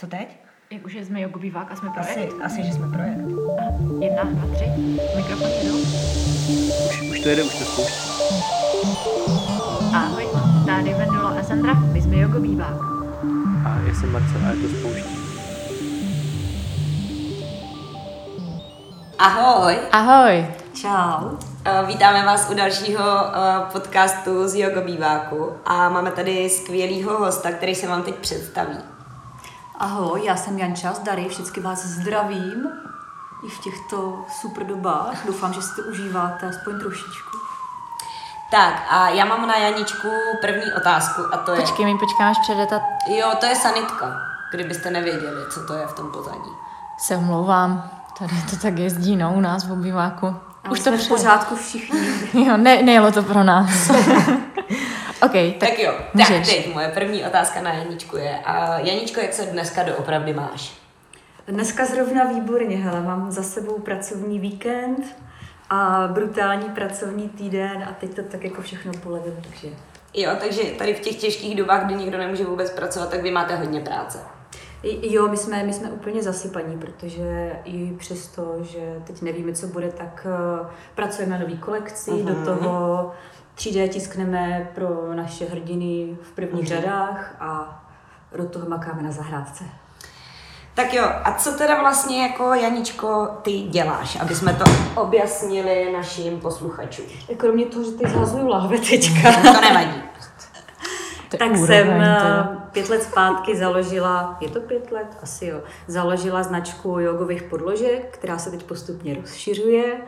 Co teď? Jak už jsme jogobývák a jsme projekt? Asi, asi, že jsme projekt. Aha. Jedna, dva, tři. Mikrofon jedou. Už, už to jede, už to spouští. Ahoj, tady Vendula a Sandra, my jsme jogobývák. A já jsem Marcel a je to spouští. Ahoj, Ahoj. Čau. Eh, vítáme vás u dalšího eh, podcastu z Yoga Býváku a máme tady skvělýho hosta, který se vám teď představí. Ahoj, já jsem Janča z Dary, vždycky vás zdravím i v těchto super dobách. Doufám, že si to užíváte aspoň trošičku. Tak a já mám na Janičku první otázku a to je... Počkej, my počkáme, až přijde ta... Jo, to je sanitka, kdybyste nevěděli, co to je v tom pozadí. Se omlouvám, tady to tak jezdí, no, u nás v obýváku. Už to v pořádku všichni. Jo, ne, nejelo to pro nás. OK, tak, Tak jo, tak můžeš. teď moje první otázka na Janičku je, a Janičko, jak se dneska doopravdy máš? Dneska zrovna výborně, hele, mám za sebou pracovní víkend a brutální pracovní týden a teď to tak jako všechno polevilo, takže... Jo, takže tady v těch těžkých dobách, kdy nikdo nemůže vůbec pracovat, tak vy máte hodně práce. Jo, my jsme, my jsme úplně zasypaní, protože i přesto, že teď nevíme, co bude, tak uh, pracujeme na nový kolekci, Mhm. do toho 3D tiskneme pro naše hrdiny v prvních Mhm. řadách a do toho makáme na zahrádce. Tak jo, a co teda vlastně jako Janičko ty děláš, aby jsme to objasnili našim posluchačům? Kromě toho, že teď zhazuju lahve teďka, To nevadí. Tak úroveň jsem teda. uh, pět let zpátky založila, je to pět let? Asi jo, založila značku jogových podložek, která se teď postupně rozšiřuje.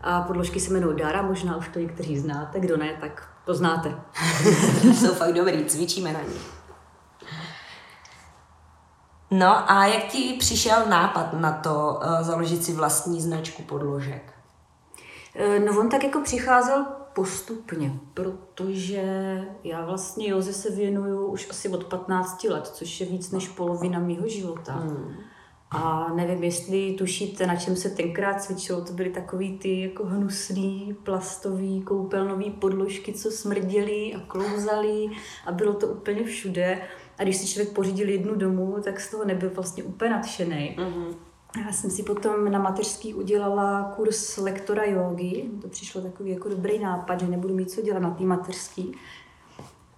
A podložky se jmenují Dara, možná už to někteří znáte, kdo ne, tak to znáte. Jsou fakt dobrý, cvičíme na ní. No a jak ti přišel nápad na to uh, založit si vlastní značku podložek? Eh, No on tak jako přicházel postupně, protože já vlastně Joze se věnuju už asi od 15 let, což je víc než polovina mého života. Hmm. A nevím, jestli tušíte, na čem se tenkrát cvičilo, to byly takový ty jako hnusný, plastový, koupelnový podložky, co smrděly a klouzaly a bylo to úplně všude. A když si člověk pořídil jednu domů, tak z toho nebyl vlastně úplně nadšený. Mhm. Já jsem si potom na mateřský udělala kurz lektora jogy. To přišlo takový jako dobrý nápad, že nebudu mít co dělat na té mateřský.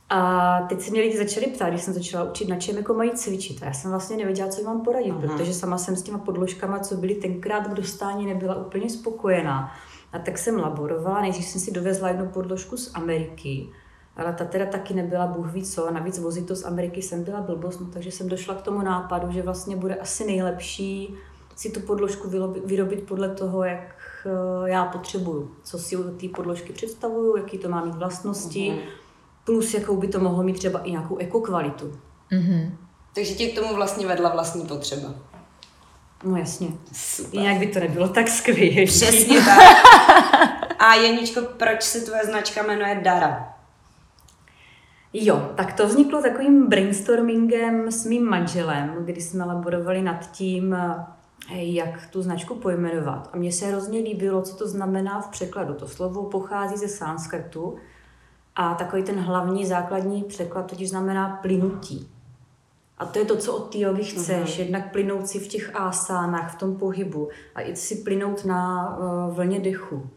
A teď se mě lidi začali ptát, když jsem začala učit, na čem jako mají cvičit. A já jsem vlastně nevěděla, co jim mám poradit, Aha. protože sama jsem s těma podložkama, co byly tenkrát k dostání, nebyla úplně spokojená. A tak jsem laborovala, nejdřív jsem si dovezla jednu podložku z Ameriky, ale ta teda taky nebyla bůh ví co, a navíc vozit to z Ameriky jsem byla blbost, no, takže jsem došla k tomu nápadu, že vlastně bude asi nejlepší si tu podložku vyrobit, podle toho, jak eh, já potřebuju, co si od té podložky představuju, jaký to má mít vlastnosti, Mhm. plus jakou by to mohlo mít třeba i nějakou ekokvalitu. Mhm. Takže tě k tomu vlastně vedla vlastní potřeba. No jasně. Super. Jinak by to nebylo tak skvělé. Přesně tak. A Janičko, proč se tvoje značka jmenuje Dara? Jo, tak to vzniklo takovým brainstormingem s mým manželem, kdy jsme laborovali nad tím, jak tu značku pojmenovat. A mně se hrozně líbilo, co to znamená v překladu. To slovo pochází ze sanskrtu a takový ten hlavní základní překlad totiž znamená plynutí. A to je to, co od té jogy chceš, jednak plynout si v těch asánách, v tom pohybu a i si plynout na uh, vlně dechu.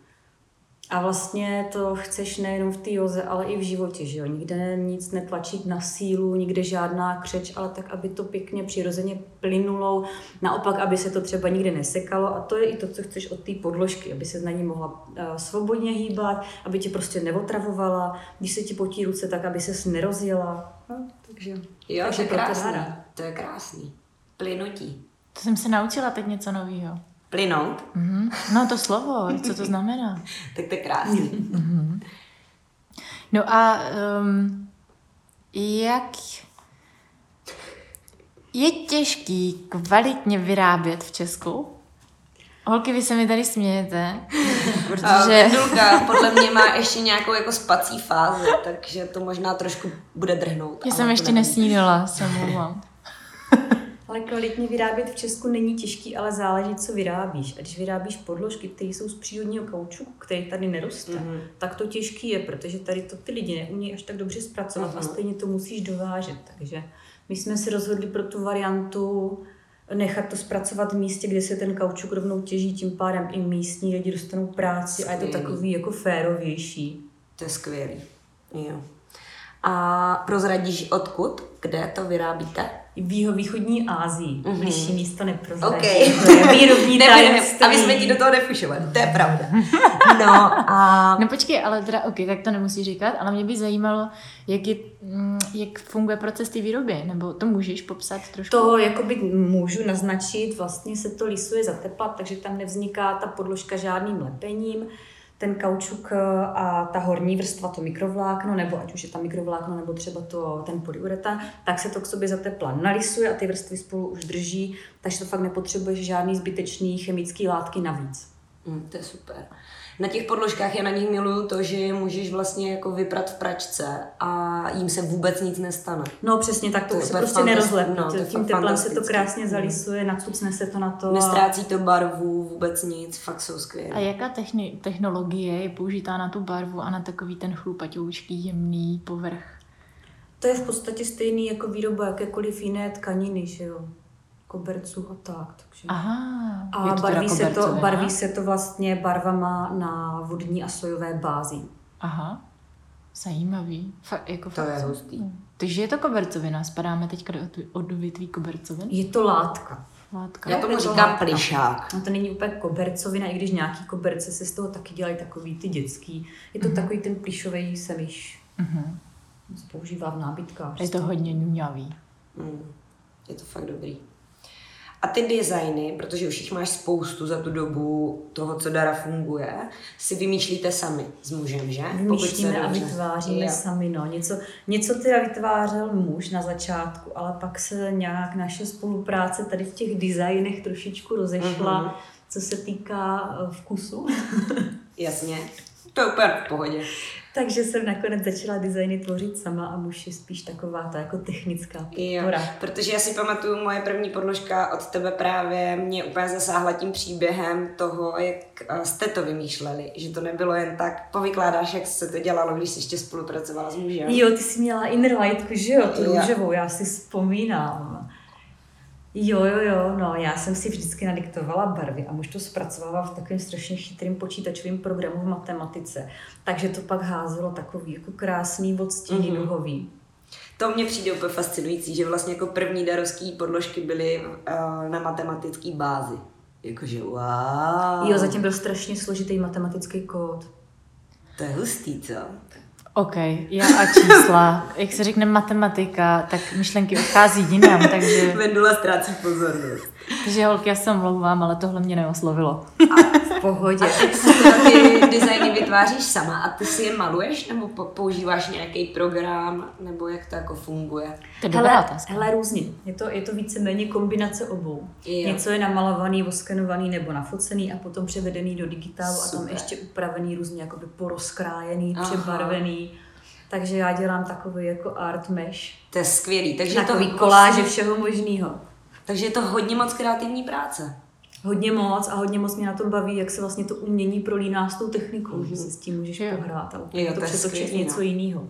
A vlastně to chceš nejenom v té joze, ale i v životě, že jo? Nikde nic netlačit na sílu, nikde žádná křeč, ale tak, aby to pěkně přirozeně plynulo, naopak, aby se to třeba nikde nesekalo a to je i to, co chceš od té podložky, aby se na ní mohla uh, svobodně hýbat, aby tě prostě neotravovala, když se ti potí ruce, tak aby se nerozjela. No, takže, Jo, takže to je krásný. To je krásný. Plynutí. To jsem se naučila teď něco nového. Plynout? Mhm. No to slovo, co to znamená. Tak to je krásný. No a um, jak je těžký kvalitně vyrábět v Česku? Holky, vy se mi tady smějete, protože... Vendulka podle mě má ještě nějakou jako spací fázi, takže to možná trošku bude drhnout. Já jsem ještě nesnídala, se omlouvám. Ale kvalitně vyrábět v Česku není těžký, ale záleží, co vyrábíš. A když vyrábíš podložky, které jsou z přírodního kaučuku, který tady neroste, Mhm. tak to těžký je, protože tady to ty lidi neumí až tak dobře zpracovat a Mhm. stejně to musíš dovážet. Takže My jsme si rozhodli pro tu variantu nechat to zpracovat v místě, kde se ten kaučuk rovnou těží, tím pádem i místní lidi dostanou práci a je to Skvělý. takový jako férovější. To je skvělý. Jo. A prozradíš odkud, kde to vyrábíte? V jihovýchodní Ázii. Mm-hmm. Bližší místo neprozradím. OK. To je výrobní tajemství. aby jsme ti do toho nefušovali, to je pravda. No a No počkej, ale teda, ok, tak to nemusí říkat, ale mě by zajímalo, jak, je, mm, jak funguje proces té výroby, nebo to můžeš popsat trošku? To jakoby můžu naznačit, vlastně se to lisuje za tepla, takže tam nevzniká ta podložka žádným lepením. Ten kaučuk eh, a ta horní vrstva, to mikrovlákno, nebo ať už je tam mikrovlákno, nebo třeba to, ten polyuretan, tak se to k sobě za tepla nalisuje a ty vrstvy spolu už drží, takže to fakt nepotřebuješ žádný zbytečný chemický látky navíc. Mm, to je super. Na těch podložkách já na nich miluju to, že je můžeš vlastně jako vyprat v pračce a jim se vůbec nic nestane. No přesně tak, to, To je se prostě nerozlepí. No, to Tím teplem se to krásně zalisuje, nacucne se to na to. a- Nestrácí to barvu, vůbec nic, fakt jsou A skvělé. jaká techni- technologie je použitá na tu barvu a na takový ten chlupatoučký, jemný povrch? To je v podstatě stejný jako výroba jakékoliv jiné tkaniny, že jo? Koberců a tak. Takže. Aha. A je to barví se, to, barví se to vlastně barvama na vodní a sojové bázi. Aha. Zajímavý. Fakt, jako To fakt je hustý. Takže je to kobercovina. Spadáme teďka do odvětví kobercovin? Je to látka. Látka. Já tomu je to říkám látka. plišák. No to není úplně kobercovina, i když nějaký koberce se z toho taky dělají takový ty dětský. Je to Mhm. takový ten plišový semiš. Mhm. Se používá v nábytkách. Je to hodně ňuňavý. Mm, je to fakt dobrý. A ty designy, protože už jich máš spoustu za tu dobu toho, co Dara funguje, si vymýšlíte sami s mužem, že? Vymýšlíme a vytváříme Jo. sami. No. Něco, něco teda vytvářel muž na začátku, ale pak se nějak naše spolupráce tady v těch designech trošičku rozešla, Mhm. co se týká eh, vkusu. Jasně. To je úplně v pohodě. Takže jsem nakonec začala designy tvořit sama a muž je spíš taková ta jako technická Jo, podpora. protože já si pamatuju, moje první podložka od tebe právě mě úplně zasáhla tím příběhem toho, jak eh, jste to vymýšleli. Že to nebylo jen tak, povykládáš, jak se to dělalo, když jsi ještě spolupracovala s mužem. Jo, ty jsi měla inner lightku, že jo, tu Jo. růžovou, já si vzpomínám. Jo, jo, jo, no, já jsem si vždycky nadiktovala barvy a muž to zpracovával v takovém strašně chytrým počítačovém programu v matematice. Takže to pak házelo takový jako krásný odstíny Mhm. mm-hmm. duhový. To mě přijde úplně fascinující, že vlastně jako první darovský podložky byly uh, na matematické bázi. Jakože wow. Jo, zatím byl strašně složitý matematický kód. To je hustý, co? OK, já a čísla. Jak se řekne matematika, tak myšlenky odchází jinam, takže, Vendula ztrácí pozornost. takže holky, já se omlouvám, ale tohle mě neoslovilo. V pohodě. ty designy vytváříš sama a ty si je maluješ nebo po- používáš nějaký program, nebo jak to jako funguje? To je Hele, otázka. hele, různě. Je to, je to víceméně kombinace obou. Jo. Něco je namalovaný, oskenovaný nebo nafocený a potom převedený do digitálu a tam Super. ještě upravený různě jakoby porozkrájený, Aha. přebarvený. Takže já dělám takový jako art mesh. To je skvělý. Takže je to Takový koláže všeho možného. Takže je to hodně moc kreativní práce. Hodně moc a hodně moc mě na tom baví, jak se vlastně to umění prolíná s tou technikou, že si s tím můžeš Jo. pohrát a úplně Jo, to to přetočit skvělý, něco no. jiného.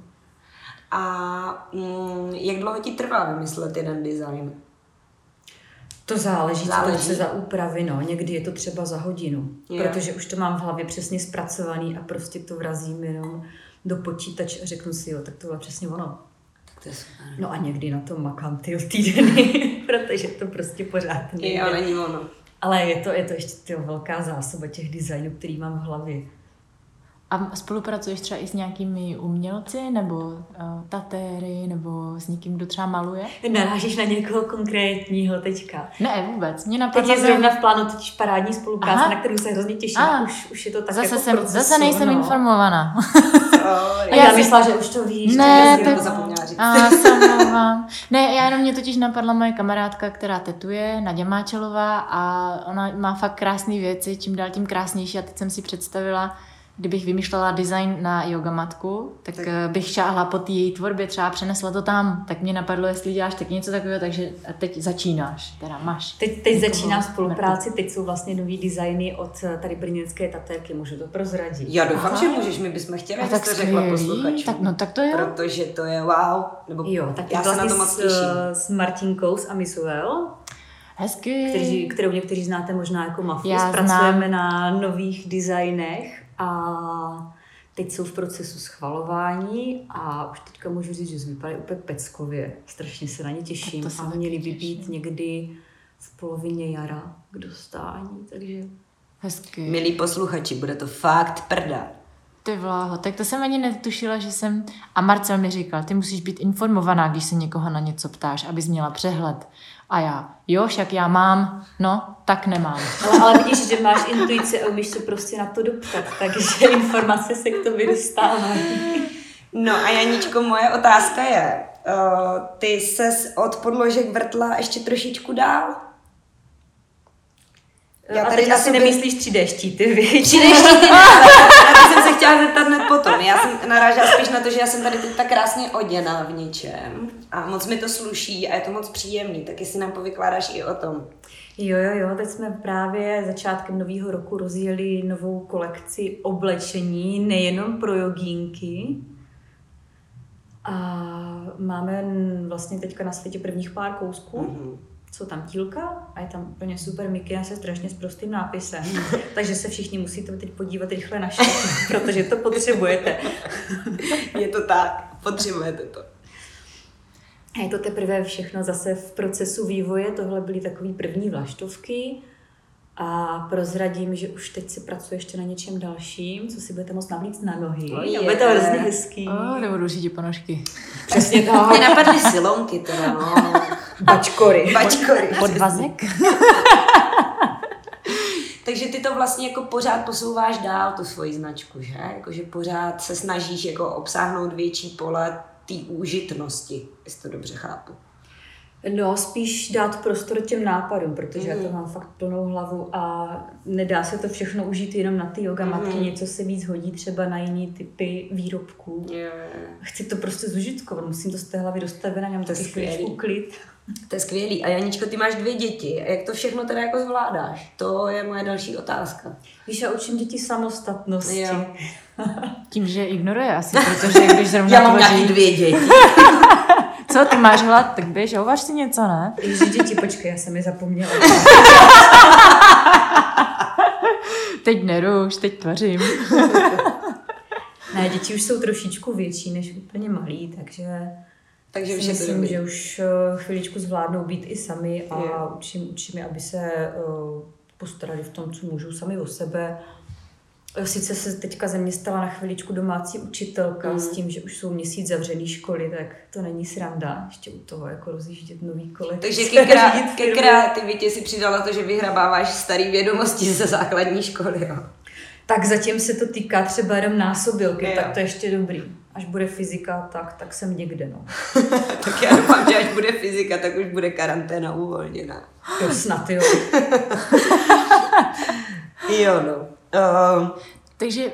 A mm, jak dlouho ti trvá vymyslet jeden design? To záleží, co Záleží. to chce za úpravy, no. Někdy je to třeba za hodinu, Jo. protože už to mám v hlavě přesně zpracovaný a prostě to vrazím jenom do počítače a řeknu si, jo, tak tohle je přesně ono. Tak to je super. No a někdy na tom makám ty týdny, protože to prostě pořád nejde. Jo, není ono. Ale je to, je to ještě tyjo, velká zásoba těch designů, který mám v hlavě. A spolupracuješ třeba i s nějakými umělci, nebo uh, tatéry, nebo s někým, kdo třeba maluje? Narážíš na někoho konkrétního teďka. Ne, vůbec. Mě Teď napadlo, je zrovna v plánu totiž parádní spolupráce, Aha. na kterou se hrozně těším. A. Už, už je to tak zase, jako jsem, procesu, zase nejsem no. informovaná. A Já já myslela, že už to víš. Ne, tak to zapomněla říct. A omlouvám. Ne, já jenom mě totiž napadla moje kamarádka, která tetuje, Naděja Máčelová a ona má fakt krásné věci, čím dál tím krásnější a teď jsem si představila, kdybych vymýšlela design na yoga matku, tak, Tak- tak bych šáhla po té její tvorbě, třeba přenesla to tam. Tak mě napadlo, jestli děláš taky něco takového, takže a teď začínáš, teda máš. Teď, teď začíná spolupráci, teď jsou vlastně nový designy od eh, tady brněnské tatérky, můžu to prozradit. Já doufám, Aha. že můžeš, my bychom chtěli, tak to řekla posluchačům. tak no tak to jo. Protože to je wow. Nebo Jo, tak já já se na to moc s, těším. eh, s Martinkou z Amisuel, Hezky. kteří, kterou někteří znáte možná jako Mafus. Já Pracujeme na nových designech a teď jsou v procesu schvalování a už teďka můžu říct, že vypadají úplně peckově. Strašně se na ně těším Tak to se a měli by být někdy v polovině jara k dostání, takže Hezky. Milí posluchači, bude to fakt prda. Ty vláho, tak to jsem ani netušila, že jsem... A Marcel mi říkal, ty musíš být informovaná, když se někoho na něco ptáš, abys měla přehled. A já, jo, však já mám, no, tak nemám. Ale, ale vidíš, že máš intuici a umíš se prostě na to doptat, takže informace se k tobě dostávají. No a Janičko, moje otázka je, uh, ty ses od podložek vrtla ještě trošičku dál? Já a teď asi sobě- nemyslíš 3D štíty, víš? Přijdeš ti ty Já jsem se chtěla zeptat hned potom. Já jsem narážela spíš na to, že já jsem tady teď tak krásně oděná v něčem a moc mi to sluší a je to moc příjemný, tak jestli nám povykládáš i o tom. Jo, jo, jo, teď jsme právě začátkem nového roku rozjeli novou kolekci oblečení, nejenom pro jogínky. A máme vlastně teďka na světě prvních pár kousků. Mhm. Jsou tam tílka a je tam úplně super mikina se strašně s prostým nápisem. Takže se všichni musíte teď podívat rychle na šat, protože to potřebujete. Je to tak, potřebujete to. A je to teprve všechno zase v procesu vývoje. Tohle byly takové první vlaštovky. A prozradím, že už teď se pracuje ještě na něčem dalším, co si budete moct navlíct na nohy. Oh, A bude to hrozně hezký. O, nebudu řídit ponožky. Přesně Mě tak. napadly silonky teda, no. Bačkory. Bačkory. Podvazek? Takže ty to vlastně jako pořád posouváš dál, tu svoji značku, že? Jakože pořád se snažíš jako obsáhnout větší pole té úžitnosti, jestli to dobře chápu. No, spíš dát prostor těm nápadům, protože Mhm. já to mám fakt plnou hlavu a nedá se to všechno užít jenom na ty yoga matky, Mhm. něco se víc hodí třeba na jiný typy výrobků. Chci to prostě zužitkovat, musím to z té hlavy dostavené, mám To taky skvělý. chvíličku klid. To je skvělý. A Janičko, ty máš dvě děti. Jak to všechno teda jako zvládáš? To je moje další otázka. Víš, já učím děti samostatnosti. Jo. Tím, že ignoruje asi, protože když zrovna Já mám tvoří... nějaký dvě děti. Co, ty máš hlad? Tak běž, hovař si něco, ne? Ježiš, děti, počkej, já jsem je zapomněla. Teď neruš, teď tvořím. Ne, děti už jsou trošičku větší než úplně malí, takže Takže už je myslím, dobrý. že už eh, chviličku zvládnou být i sami a Jo. učím, učím je, aby se eh, postarali v tom, co můžou sami o sebe. Sice se teďka ze mě stala na chviličku domácí učitelka Mm. s tím, že už jsou měsíc zavřený školy, tak to není sranda, ještě u toho jako rozjíždět nový kolekce. Takže ke, krá- ke kreativitě si přidala to, že vyhrabáváš staré vědomosti ze základní školy, jo. Tak zatím se to týká třeba jenom násobilky, Jo. tak to je ještě dobrý. Až bude fyzika, tak, tak jsem někde, no. Tak já doufám, že až bude fyzika, tak už bude karanténa uvolněná. Jo, snad jo. Jo, no. Um, Takže,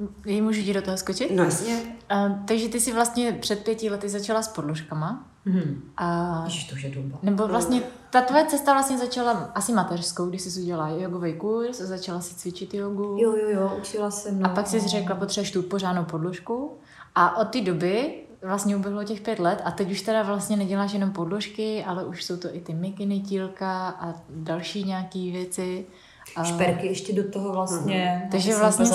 uh, jej můžu ti do toho skočit? no jasně. Uh, takže ty jsi vlastně před pěti lety začala s podložkama. Hm. A Ježiš, to už je doba. Nebo vlastně ta tvoje cesta vlastně začala asi mateřskou, když jsi udělala jogový kurz, začala si cvičit jogu. Jo, jo, jo, učila jsem. No. A pak jsi řekla, potřebuješ tu pořádnou podložku. A od té doby vlastně uběhlo těch pět let a teď už teda vlastně neděláš jenom podložky, ale už jsou to i ty mikiny, tílka a další nějaký věci. A, Šperky ještě do toho vlastně. Mhm. takže vlastně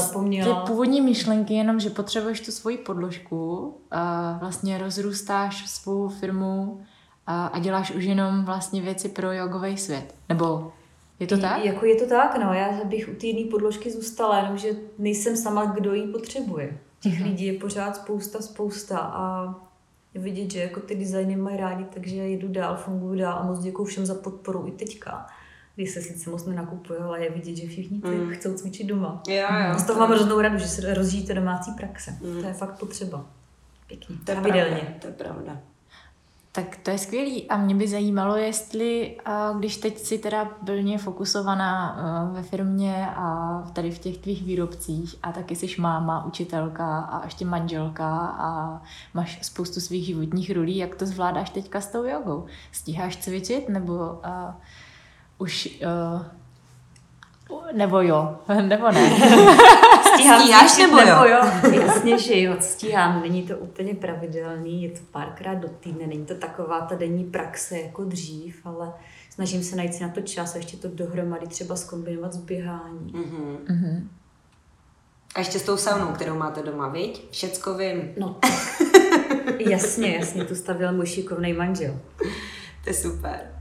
to ty původní myšlenky jenom, že potřebuješ tu svoji podložku a vlastně rozrůstáš svou firmu a, a děláš už jenom vlastně věci pro jogový svět. Nebo je to tak? Jako je to tak, no. Já bych u té jedné podložky zůstala, jenomže nejsem sama, kdo ji potřebuje. Těch Mhm. lidí je pořád spousta, spousta a je vidět, že jako ty designy mají rádi, takže jedu dál, funguju dál a moc děkuju všem za podporu i teďka. Kdy se sice moc nenakupuje, ale je vidět, že všichni Mm. chcou cvičit doma. Jo, A z toho mám hroznou radu, že se rozžijíte domácí praxe. Mm. To je fakt potřeba. Pěkně. To je Pravidelně. pravda, to je pravda. Tak to je skvělý a mě by zajímalo, jestli, a když teď si teda plně fokusovaná a, ve firmě a tady v těch tvých výrobcích a taky jsi máma, učitelka a ještě manželka a máš spoustu svých životních rolí, jak to zvládáš teďka s tou jogou? Stíháš cvičit nebo a, už a, nebo jo, nebo ne. Stíhám Stíháš cvičit, nebo jo? nebo jo? Jasně, že jo, stíhám. Není to úplně pravidelný, je to párkrát do týdne, není to taková ta denní praxe jako dřív, ale snažím se najít si na to čas a ještě to dohromady třeba skombinovat s běháním. Mhm. Mhm. A ještě s tou saunou, kterou máte doma, viď? Všecko vím. No tak. jasně, jasně, tu stavil můj šikovný manžel. To je super.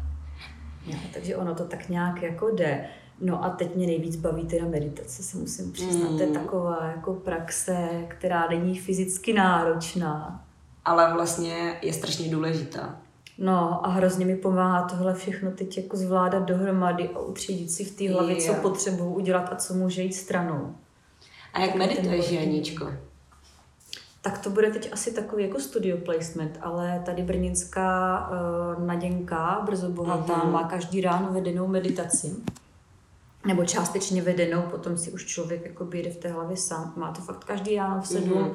Jo, takže ono to tak nějak jako jde. No a teď mě nejvíc baví teda meditace, se musím přiznat. To je Mm. taková jako praxe, která není fyzicky náročná. Ale vlastně je strašně důležitá. No a hrozně mi pomáhá tohle všechno teď jako zvládat dohromady a utřídit si v té hlavě, co potřebuju udělat a co může jít stranou. A jak Ten medituješ, boj. Tak to bude teď asi takový jako studio placement, ale tady brněnská uh, Naděnka, brzo bohatá, Mhm. má každý ráno vedenou meditaci. Nebo částečně vedenou, potom si už člověk jako jde v té hlavě sám. Má to fakt každý ráno v sedm, Mhm.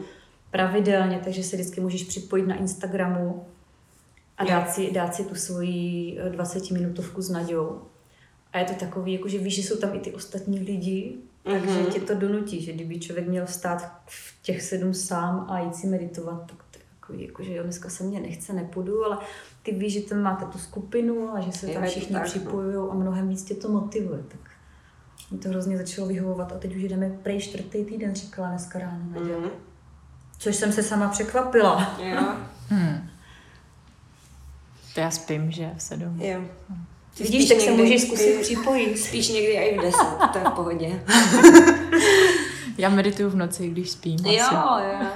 pravidelně, takže se vždycky můžeš připojit na Instagramu a dát si, dát si tu svoji eh, 20-minutovku s Naďou. A je to takový, jako že víš, že jsou tam i ty ostatní lidi, takže Mhm. tě to donutí, že kdyby člověk měl vstát v těch sedm sám a jít si meditovat, tak to je takový, jako, že jo, dneska se mě nechce, nepůjdu, ale ty víš, že tam máte tu skupinu a že se tam všichni no. připojují a mnohem víc tě to motivuje. Tak mě to hrozně začalo vyhovovat a teď už jdeme prej čtvrtý týden, říkala dneska ráno Naděja. Mhm. Což jsem se sama překvapila. Jo, Hmm. To já spím, že v sedm. jo. Ty Vidíš, spíš tak se někdy- můžeš zkusit ty připojit. Spíš někdy i v deset, to je v pohodě. Já medituju v noci, když spím. Jo, asi. jo,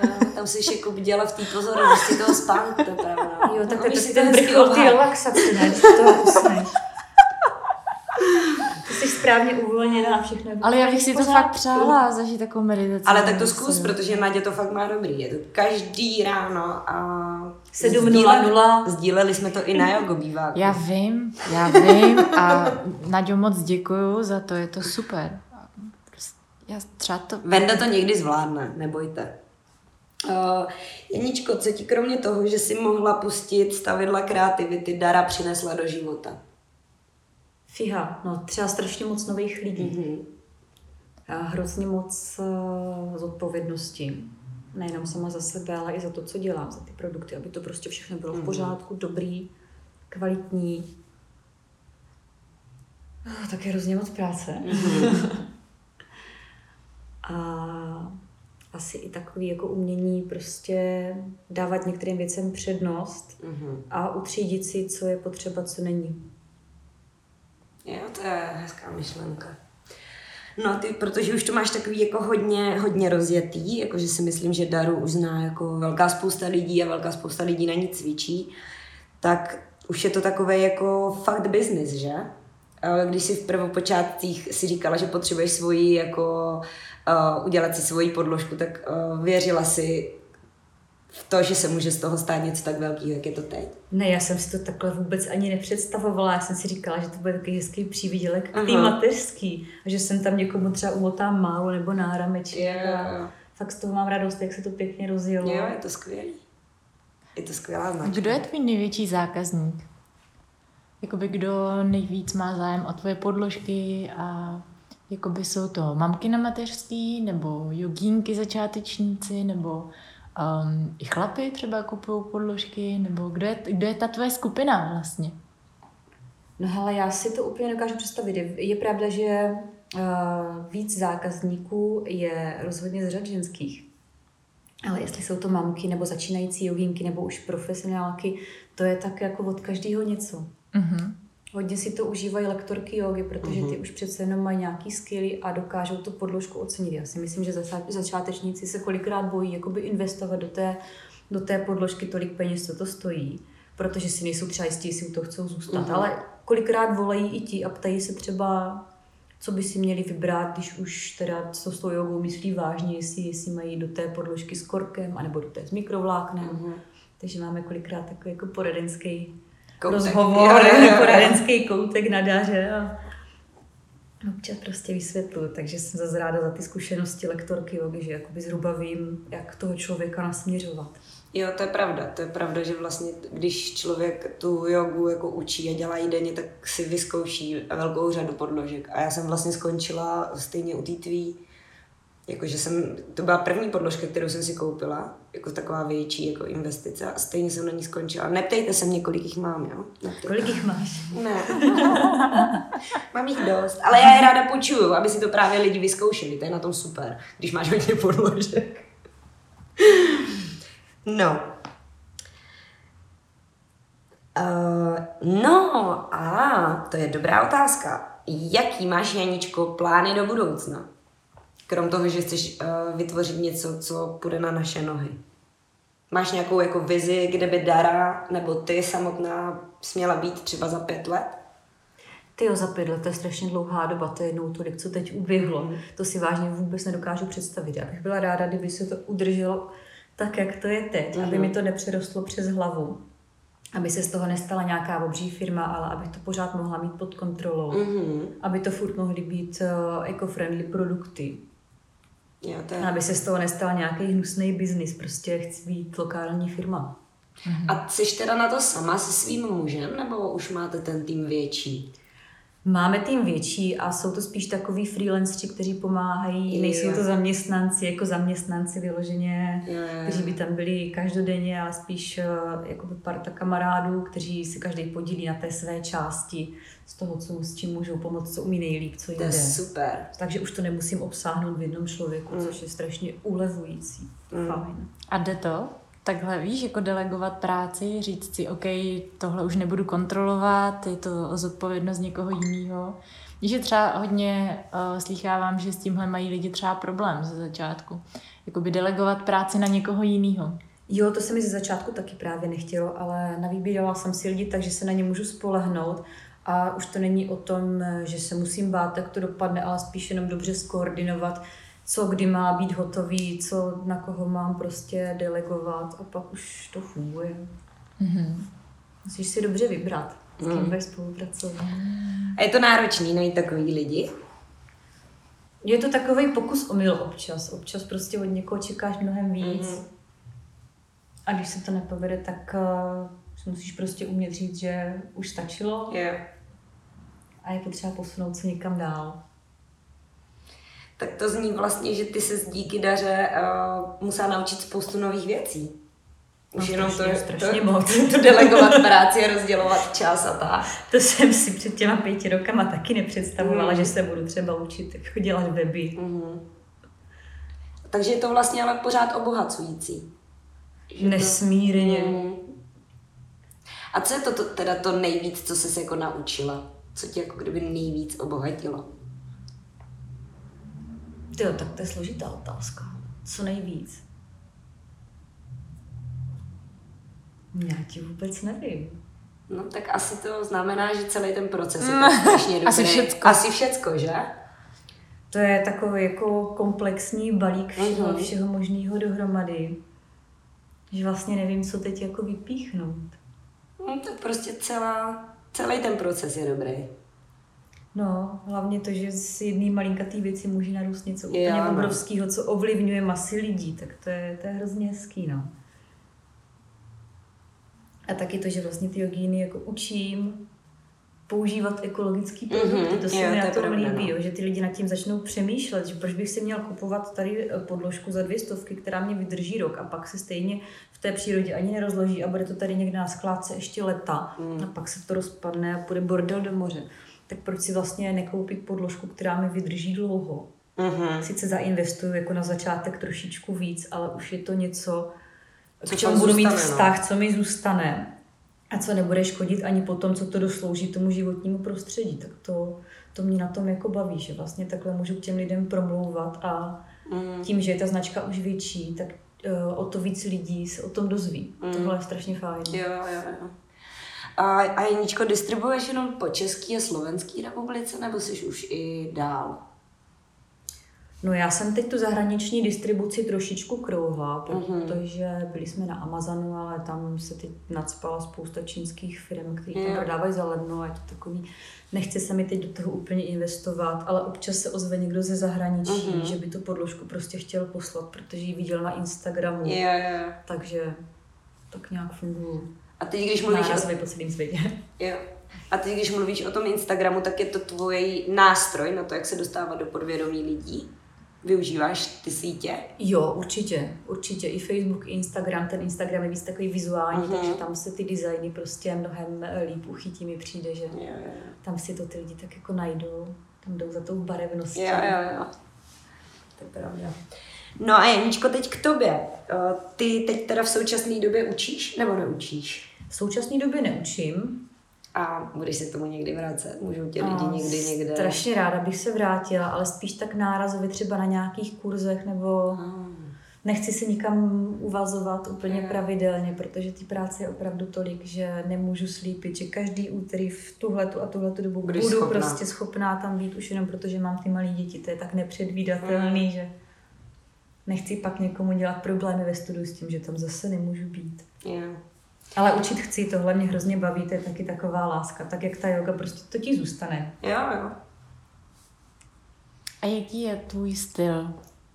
jo, tam jsi jako viděla v té pozornosti toho spánku, to je pravda. Jo, tak No, to je to si ten vrchol ty relaxace, ne? To usneš. Jsi správně uvolněná a všechno. Ale já bych si to fakt přála, zažít takovou meditaci. Ale tak to zkus, protože Nadě to fakt má dobrý. Je to každý ráno a 7.00. sdíleli- Sdíleli jsme to i na jogo býváku. Já vím, já vím a Naďo moc děkuju za to, je to super. Já třeba to... Venda to někdy zvládne, nebojte. Uh, Janičko, co ti kromě toho, že si mohla pustit stavidla kreativity, Dara přinesla do života? Fiha, no třeba strašně moc nových lidí. Mhm. A hrozně moc uh, zodpovědnosti. Nejenom sama za sebe, ale i za to, co dělám, za ty produkty, aby to prostě všechno bylo v pořádku, dobrý, kvalitní. Oh, tak je hrozně moc práce. A asi i takový jako umění prostě dávat některým věcem přednost Mhm. a utřídit si, co je potřeba, co není. Jo, to je hezká myšlenka. No ty, protože už to máš takový jako hodně, hodně rozjetý, jakože si myslím, že Daru už zná jako velká spousta lidí a velká spousta lidí na ní cvičí, tak už je to takové jako fakt business, že? Ale Když si v prvopočátcích si říkala, že potřebuješ svoji jako uh, udělat si svoji podložku, tak uh, věřila si v to, že se může z toho stát něco tak velkého, jak je to teď. Ne, já jsem si to takhle vůbec ani nepředstavovala. Já jsem si říkala, že to bude takový hezký přívidělek k té Aha. mateřský. A že jsem tam někomu třeba umotám málo nebo nárameček. Jo, jo, a. Fakt z toho mám radost, jak se to pěkně rozjelo. Jo, je to skvělý. Je to skvělá značka. Kdo je tvůj největší zákazník? Jakoby kdo nejvíc má zájem o tvoje podložky a jakoby jsou to mamky na mateřský, nebo jogínky začátečníci, nebo um, i chlapy třeba kupují podložky, nebo kdo je, kdo je ta tvoje skupina vlastně? No hele, já si to úplně dokážu představit. Je, je pravda, že uh, víc zákazníků je rozhodně z řad ženských. Ale jestli jsou to mamky, nebo začínající jogínky, nebo už profesionálky, to je tak jako od každého něco. Mhm. Hodně si to užívají lektorky jogy, protože ty už přece jenom mají nějaký skilly a dokážou tu podložku ocenit. Já si myslím, že začá- začátečníci se kolikrát bojí jakoby investovat do té, do té podložky tolik peněz, co to stojí, protože si nejsou třeba jistí, jestli u toho chcou zůstat. Mhm. Ale kolikrát volají i ti a ptají se třeba, co by si měli vybrat, když už teda co s tou jogou myslí vážně, jestli, jestli mají do té podložky s korkem, anebo do té s mikrovláknem. Mhm. Takže máme kolikrát takový jako poradenský Koutek. rozhovor, Jo, jo, jo. poradenský koutek na dáře a občas prostě vysvětluju. Takže jsem zase ráda za ty zkušenosti lektorky jogy, že jakoby zhruba vím, jak toho člověka nasměřovat. Jo, to je pravda. To je pravda, že vlastně, když člověk tu jogu jako učí a dělá ji denně, tak si vyzkouší velkou řadu podložek. A já jsem vlastně skončila stejně u té tvý, jakože jsem, to byla první podložka, kterou jsem si koupila, jako taková větší jako investice a stejně jsem na ní skončila. Neptejte se mě, kolik jich mám, jo? Neptejte. Kolik jich máš? Ne. Mám jich dost, ale já je ráda půjčuju, aby si to právě lidi vyzkoušeli. To je na tom super, když máš hodně podložek. No. Uh, no a to je dobrá otázka. Jaký máš, Janičko, plány do budoucna? Krom toho, že chceš uh, vytvořit něco, co půjde na naše nohy. Máš nějakou jako vizi, kde by Dara nebo ty samotná směla být třeba za pět let? Ty jo, za pět let, to je strašně dlouhá doba, to je jednou tolik, co teď uběhlo. To si vážně vůbec nedokážu představit. Já bych byla ráda, kdyby se to udrželo tak, jak to je teď, aby mi to nepřerostlo přes hlavu. Aby se z toho nestala nějaká obří firma, ale abych to pořád mohla mít pod kontrolou. Mhm. Aby to furt mohly být uh, eco-friendly produkty. Jo, to je... Aby se z toho nestal nějaký hnusný biznis. Prostě chci být lokální firma. A jsi teda na to sama se svým mužem, nebo už máte ten tým větší? Máme tým větší a jsou to spíš takový freelancři, kteří pomáhají, nejsou to zaměstnanci, jako zaměstnanci vyloženě, jo. kteří by tam byli každodenně, ale spíš eh, jako parta kamarádů, kteří si každý podílí na té své části z toho, co, s čím můžou pomoct, co umí nejlíp, co To je jde. super. Takže už to nemusím obsáhnout v jednom člověku, Mm. což je strašně ulevující. Mm. Fajn. A jde to? Takhle víš, jako delegovat práci, říct si, OK, tohle už nebudu kontrolovat, je to zodpovědnost někoho jiného. Víš, že třeba hodně uh, slýchávám, že s tímhle mají lidi třeba problém ze začátku. Jakoby delegovat práci na někoho jiného. Jo, to se mi ze začátku taky právě nechtělo, ale navýbírala jsem si lidi, takže se na ně můžu spolehnout. A už to není o tom, že se musím bát, jak to dopadne, ale spíš jenom dobře skoordinovat, co kdy má být hotový, co na koho mám prostě delegovat a pak už to funguje. Mm-hmm. Musíš si dobře vybrat, s kým Mm. budeš spolupracovat. A je to náročný najít takový lidi? Je to takový pokus omyl občas. Občas prostě od někoho čekáš mnohem víc. Mhm. A když se to nepovede, tak uh, musíš prostě umět říct, že už stačilo Jo. a je potřeba posunout se někam dál. Tak to zní vlastně, že ty se díky daře uh, musela naučit spoustu nových věcí. Už No, jenom strašně, to, strašně to, moc. to delegovat práci a rozdělovat čas a tak. To jsem si před těma pěti rokama taky nepředstavovala, Mm. že se budu třeba učit jako dělat weby. Mhm. Takže je to vlastně ale pořád obohacující. Nesmírně. Mhm. A co je to, to teda to nejvíc, co jsi se jako naučila? Co tě jako kdyby nejvíc obohatilo? Jo, tak to je složitá otázka. Co nejvíc? Já ti vůbec nevím. No tak asi to znamená, že celý ten proces je tak strašně dobrý. asi všecko. Asi všecko, že? To je takový jako komplexní balík všeho, Mhm. všeho možného dohromady. Že vlastně nevím, co teď jako vypíchnout. No tak prostě celá, celý ten proces je dobrý. No, hlavně to, že z jedné malinkatý věci může narůst něco úplně no. obrovského, co ovlivňuje masy lidí, tak to je, to je hrozně hezký, no. A taky to, že vlastně ty jogíny jako učím používat ekologické produkty, Mhm, to se jo, mi to na je tom pravda, líbí, no. jo, že ty lidi nad tím začnou přemýšlet, že proč bych si měl kupovat tady eh, podložku za dvě stovky, která mě vydrží rok a pak se stejně v té přírodě ani nerozloží a bude to tady někde na skládce ještě leta Mm. a pak se to rozpadne a půjde bordel do moře. Tak proč si vlastně nekoupit podložku, která mi vydrží dlouho? Mhm. Sice zainvestuju jako na začátek trošičku víc, ale už je to něco, Co k čemu budu mít no. vztah, co mi zůstane a co nebude škodit ani po tom, co to doslouží tomu životnímu prostředí. Tak to, to mě na tom jako baví, že vlastně takhle můžu k těm lidem promlouvat a Mhm. tím, že je ta značka už větší, tak uh, o to víc lidí se o tom dozví. Mm. Tohle je strašně fajn. Jo, jo, jo. A, a Janičko, distribuuješ jenom po České a Slovenské republice, nebo jsi už i dál? No já jsem teď tu zahraniční distribuci trošičku krouhla, Mhm. protože byli jsme na Amazonu, ale tam se teď nadspala spousta čínských firm, které tam prodávají za levno a je to takový, nechce se mi teď do toho úplně investovat, ale občas se ozve někdo ze zahraničí, Mhm. že by tu podložku prostě chtěl poslat, protože ji viděl na Instagramu, Jo, jo, jo. takže tak nějak fungují A teď, když mluvíš o po celém světě. Jo. A ty, když mluvíš o tom Instagramu, tak je to tvůj nástroj na to, jak se dostávat do podvědomí lidí? Využíváš ty sítě? Jo, určitě, určitě. I Facebook, i Instagram. Ten Instagram je víc takový vizuální, Mhm. takže tam se ty designy prostě mnohem líp uchytí. Mi přijde, že Jo, jo, tam si to ty lidi tak jako najdou. Tam jdou za tou barevností. Jo, jo, jo. To je pravda. No a Janíčko, teď k tobě. Ty teď teda v současné době učíš nebo neučíš? V současné době neučím. A budeš se k tomu někdy vracet? Můžou tě lidi A někdy někde... Strašně ráda bych se vrátila, ale spíš tak nárazově třeba na nějakých kurzech nebo Hmm. nechci se nikam uvazovat úplně pravidelně, protože ty práce je opravdu tolik, že nemůžu slípit, že každý úterý v tuhletu a tuhletu dobu Budeš budu schopná. prostě schopná tam být už jenom protože mám ty malé děti. To je tak nepředvídatelný, Mm. že nechci pak někomu dělat problémy ve studiu s tím, že tam zase nemůžu být. Jo. Ale učit chci, tohle mě hrozně baví, to je taky taková láska. Tak jak ta yoga, prostě to ti zůstane. jo, jo. A jaký je tvůj styl,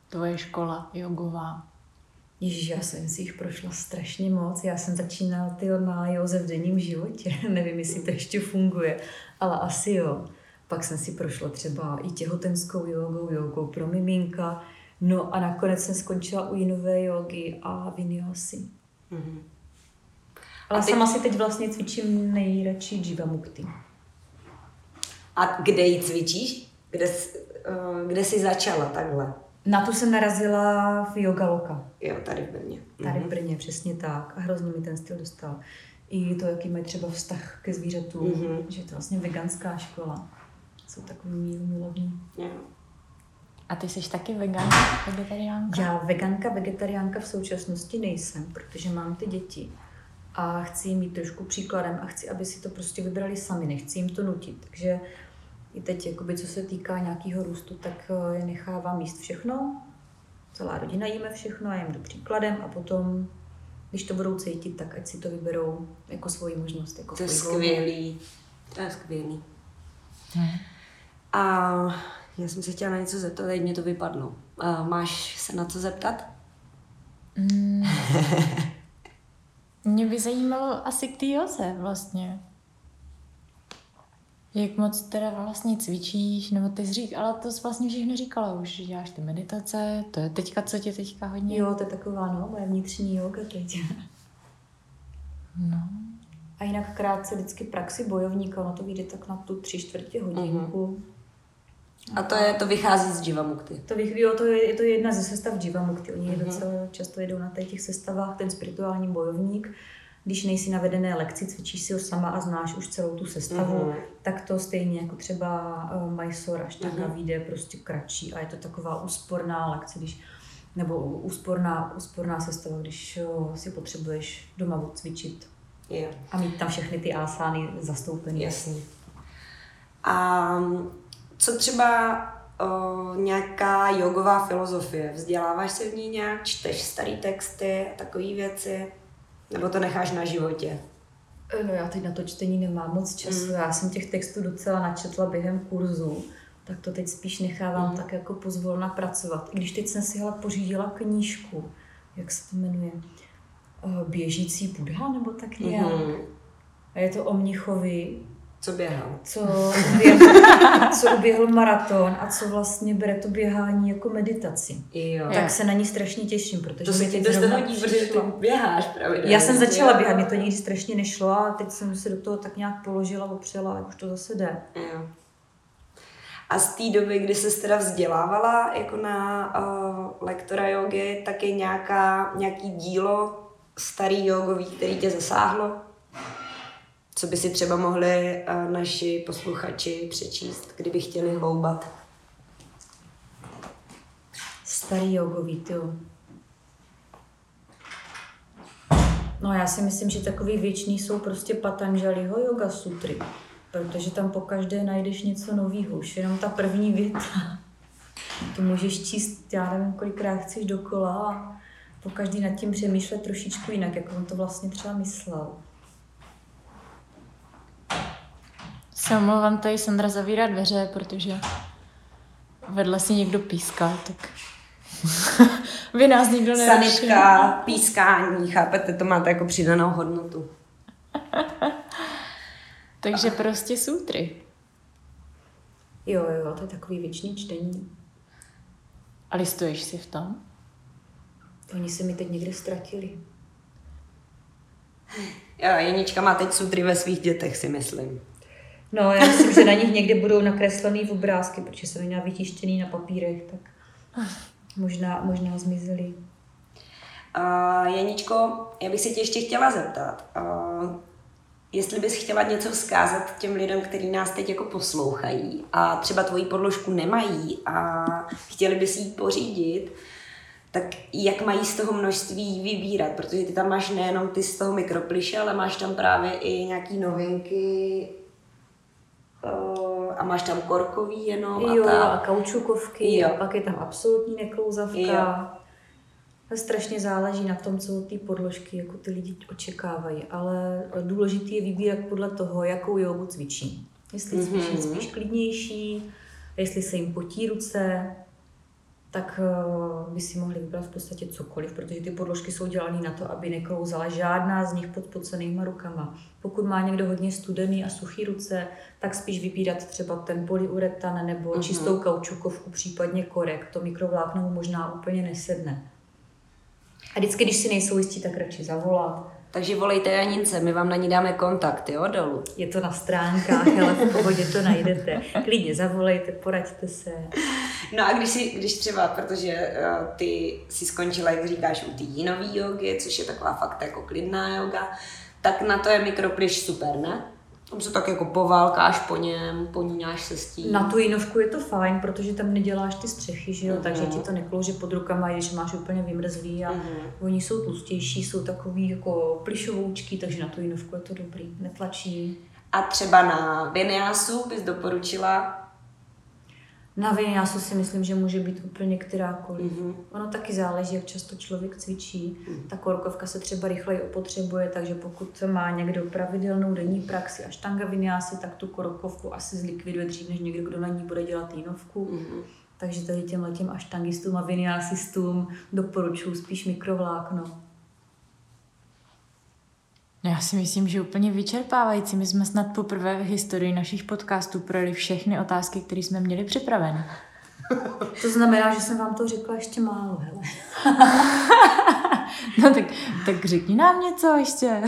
tvoje škola jogová? Ježíš, já jsem si jich prošla strašně moc. Já jsem začínala ty na józe v denním životě. Nevím, jestli to ještě funguje, ale asi jo. Pak jsem si prošla třeba i těhotenskou jogou, jogou pro miminka. No a nakonec jsem skončila u jinové jogy a vinyasy. Mhm. Ale A teď- sama si teď vlastně cvičím nejradši Jivamukti. A kde ji cvičíš? Kde, jsi- eh, kde jsi začala takhle? Na tu jsem narazila v Yoga Loka. Jo, tady v Brně. Tady Mhm. v Brně, přesně tak. A hrozně mi ten styl dostal. I to, jaký mají třeba vztah ke zvířatům, Mhm. že je to vlastně veganská škola. Jsou takový míru milovní. Jo. A ty jsi taky veganka, vegetariánka? Já veganka, vegetariánka v současnosti nejsem, protože mám ty děti. A chci jim mít trošku příkladem a chci, aby si to prostě vybrali sami, nechci jim to nutit. Takže i teď, jakoby, co se týká nějakého růstu, tak eh, je nechávám jíst všechno. Celá rodina jíme všechno a jim jdu příkladem a potom, když to budou cítit, tak ať si to vyberou jako svoji možnost. Jako To je skvělý. To je skvělý. Hm. A já jsem se chtěla na něco zeptat, teď mě to vypadlo. A máš se na co zeptat? Mm. Mě by zajímalo asi k té joze vlastně. Jak moc teda vlastně cvičíš, nebo ty jsi řík, ale to jsi vlastně všechno říkala už, že děláš ty meditace, to je teďka, co tě teďka hodně... Jo, to je taková, no, moje vnitřní yoga teď. No. A jinak krátce vždycky praxi bojovníka, ono to vyjde tak na tu tři čtvrtě hodinku. A to, je, to vychází z Jivamukty. To, bych, jo, to, je, je to jedna ze sestav Jivamukti. Oni mm-hmm. docela často jedou na těch sestavách, ten spirituální bojovník. Když nejsi na vedené lekci, cvičíš si ho sama a znáš už celou tu sestavu, Mhm. mm-hmm. tak to stejně jako třeba uh, Mysore až tak Mhm. mm-hmm. vyjde prostě kratší a je to taková úsporná lekce, když nebo úsporná, úsporná sestava, když uh, si potřebuješ doma odcvičit Jo, a mít tam všechny ty asány zastoupené. jasně. A co třeba o, nějaká jogová filozofie? Vzděláváš se v ní nějak? Čteš starý texty a takové věci? Nebo to necháš na životě? No já teď na to čtení nemám moc času. Mm. Já jsem těch textů docela načetla během kurzu, tak to teď spíš nechávám Mm. tak jako pozvolna pracovat. I když teď jsem si hele pořídila knížku, jak se to jmenuje, Eh, Běžící Budha nebo tak nějak. Mm. A je to o Mnichovi, Co běhal? co uběhl, co uběhl maraton a co vlastně bere to běhání jako meditaci. Jo. Tak se na ní strašně těším, protože To se ti dost hodí, protože ty běháš pravidelně. Já jsem začala Jo. běhat, mě to nikdy strašně nešlo a teď jsem se do toho tak nějak položila, opřela a už to zase jde. Jo. A z té doby, kdy se teda vzdělávala jako na uh, lektora jogy, tak je nějaká, nějaký dílo starý jogový, který tě zasáhlo? Co by si třeba mohli uh, naši posluchači přečíst, kdyby chtěli hloubat? Starý jogový, jo. No já si myslím, že takový věčný jsou prostě Patanjaliho yoga sutry, protože tam po každé najdeš něco nového, už jenom ta první věta To můžeš číst, já nevím, kolikrát chceš dokola a po každý nad tím přemýšlet trošičku jinak, jak on to vlastně třeba myslel. Se omlouvám, tady Sandra zavírá dveře, protože vedle si někdo píská, tak vy nás nikdo neruší. Sanitka, pískání, chápete, to máte jako přidanou hodnotu. Takže prostě sutry. Jo, jo, to je takový věčný čtení. A listuješ si v tom? Oni se mi teď někde ztratili. Jo, Jenička má teď sutry ve svých dětech, si myslím. No, já myslím, že na nich někde budou nakreslený v obrázky, protože jsem měla vytištěný na papírech, tak možná, možná zmizely. Uh, Jeničko, já bych se tě ještě chtěla zeptat, uh, jestli bys chtěla něco vzkázat těm lidem, kteří nás teď jako poslouchají a třeba tvoji podložku nemají a chtěli by si ji pořídit, tak jak mají z toho množství vybírat, protože ty tam máš nejenom ty z toho mikropliše, ale máš tam právě i nějaký novinky a máš tam korkový jenom Jo, a a tak. kaučukovky, Jo. a pak je tam absolutní neklouzavka. Jo. Strašně záleží na tom, co od té podložky jako ty lidi očekávají, ale důležité je vybírat podle toho, jakou jogu cvičí. Jestli Mhm. cvičí spíš klidnější, jestli se jim potí ruce, tak eh, by si mohli vybrat v podstatě cokoliv, protože ty podložky jsou dělané na to, aby neklouzala žádná z nich pod pocenýma rukama. Pokud má někdo hodně studený a suchý ruce, tak spíš vybírat třeba ten polyuretan nebo Mhm. čistou kaučukovku, případně korek. To mikrovlákno mu možná úplně nesedne. A vždycky, když si nejsou jistí, tak radši zavolat. Takže volejte Janince, my vám na ní dáme kontakt, jo, dolů. Je to na stránkách, ale v pohodě to najdete. Klidně zavolejte, poraďte se. No a když, si, když třeba, protože uh, ty si skončila, jak říkáš, u té jinové jogy, což je taková fakt jako klidná yoga, tak na to je mikropliš super, ne? Tam se tak jako poválkáš po něm, poníňáš se s tím. Na tu jinovku je to fajn, protože tam neděláš ty střechy, že jo? Mhm. takže ti to neklouže pod rukama, když máš úplně vymrzlý a Mhm. oni jsou tlustější, jsou takový jako plišovoučky, takže na tu jinovku je to dobrý, netlačí. A třeba na vinyásu bys doporučila Na vinyásu si myslím, že může být úplně kterákoliv. Mhm. Ono taky záleží, jak často člověk cvičí. Ta korkovka se třeba rychleji opotřebuje, takže pokud má někdo pravidelnou denní praxi a štanga vinyásy, tak tu korkovku asi zlikviduje dřív, než někdo, kdo na ní bude dělat jinovku. Mhm. Takže tady těm letěm aštangistům a vinyásistům doporučuji spíš mikrovlákno. No já si myslím, že úplně vyčerpávající. My jsme snad poprvé v historii našich podcastů projeli všechny otázky, které jsme měli připravené. To znamená, že jsem vám to řekla ještě málo, hele. No tak, tak řekni nám něco ještě.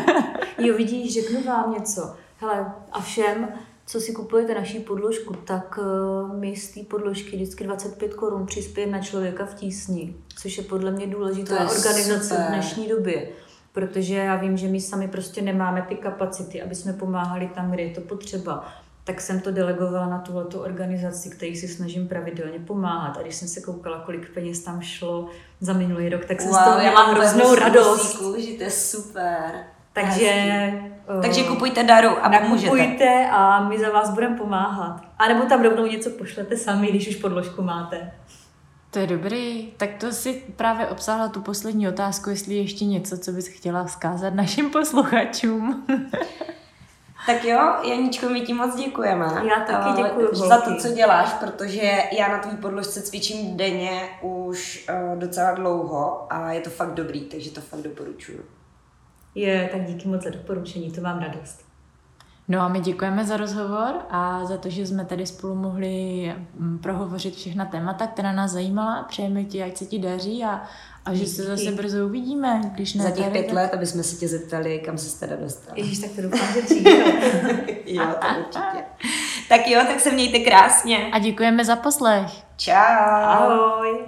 Jo, vidíš, řeknu vám něco. Hele, a všem, co si kupujete naší podložku, tak uh, my z té podložky vždycky 25 korun přispějeme na člověka v tísni, což je podle mě důležitá organizace super. v dnešní době. Protože já vím, že my sami prostě nemáme ty kapacity, aby jsme pomáhali tam, kde je to potřeba. Tak jsem to delegovala na tuhleto organizaci, který si snažím pravidelně pomáhat. A když jsem se koukala, kolik peněz tam šlo za minulý rok, tak jsem z toho měla hroznou radost. Kůži, to je super. Takže, eh, Takže kupujte daru a pomůžete. Nakupujte a my za vás budeme pomáhat. A nebo tam rovnou něco pošlete sami, když už podložku máte. To je dobrý. Tak to si právě obsáhla tu poslední otázku, jestli je ještě něco, co bys chtěla vzkázat našim posluchačům. Tak jo, Janíčko, my ti moc děkujeme. Já taky děkuju, Za to, co děláš, protože já na tvý podložce cvičím denně už uh, docela dlouho a je to fakt dobrý, takže to fakt doporučuju. Je, tak díky moc za doporučení, to mám radost. No a my děkujeme za rozhovor a za to, že jsme tady spolu mohli mm, prohovořit všechna témata, která nás zajímala. Přejeme ti, ať se ti daří a, a že se zase brzo uvidíme. Když ne Za těch pět tak- let, aby jsme se tě zeptali, kam se teda dostala. Ježíš, tak to doufám, že dřív. jo. jo, to určitě. tak jo, tak se mějte krásně. A děkujeme za poslech. Čau. Ahoj.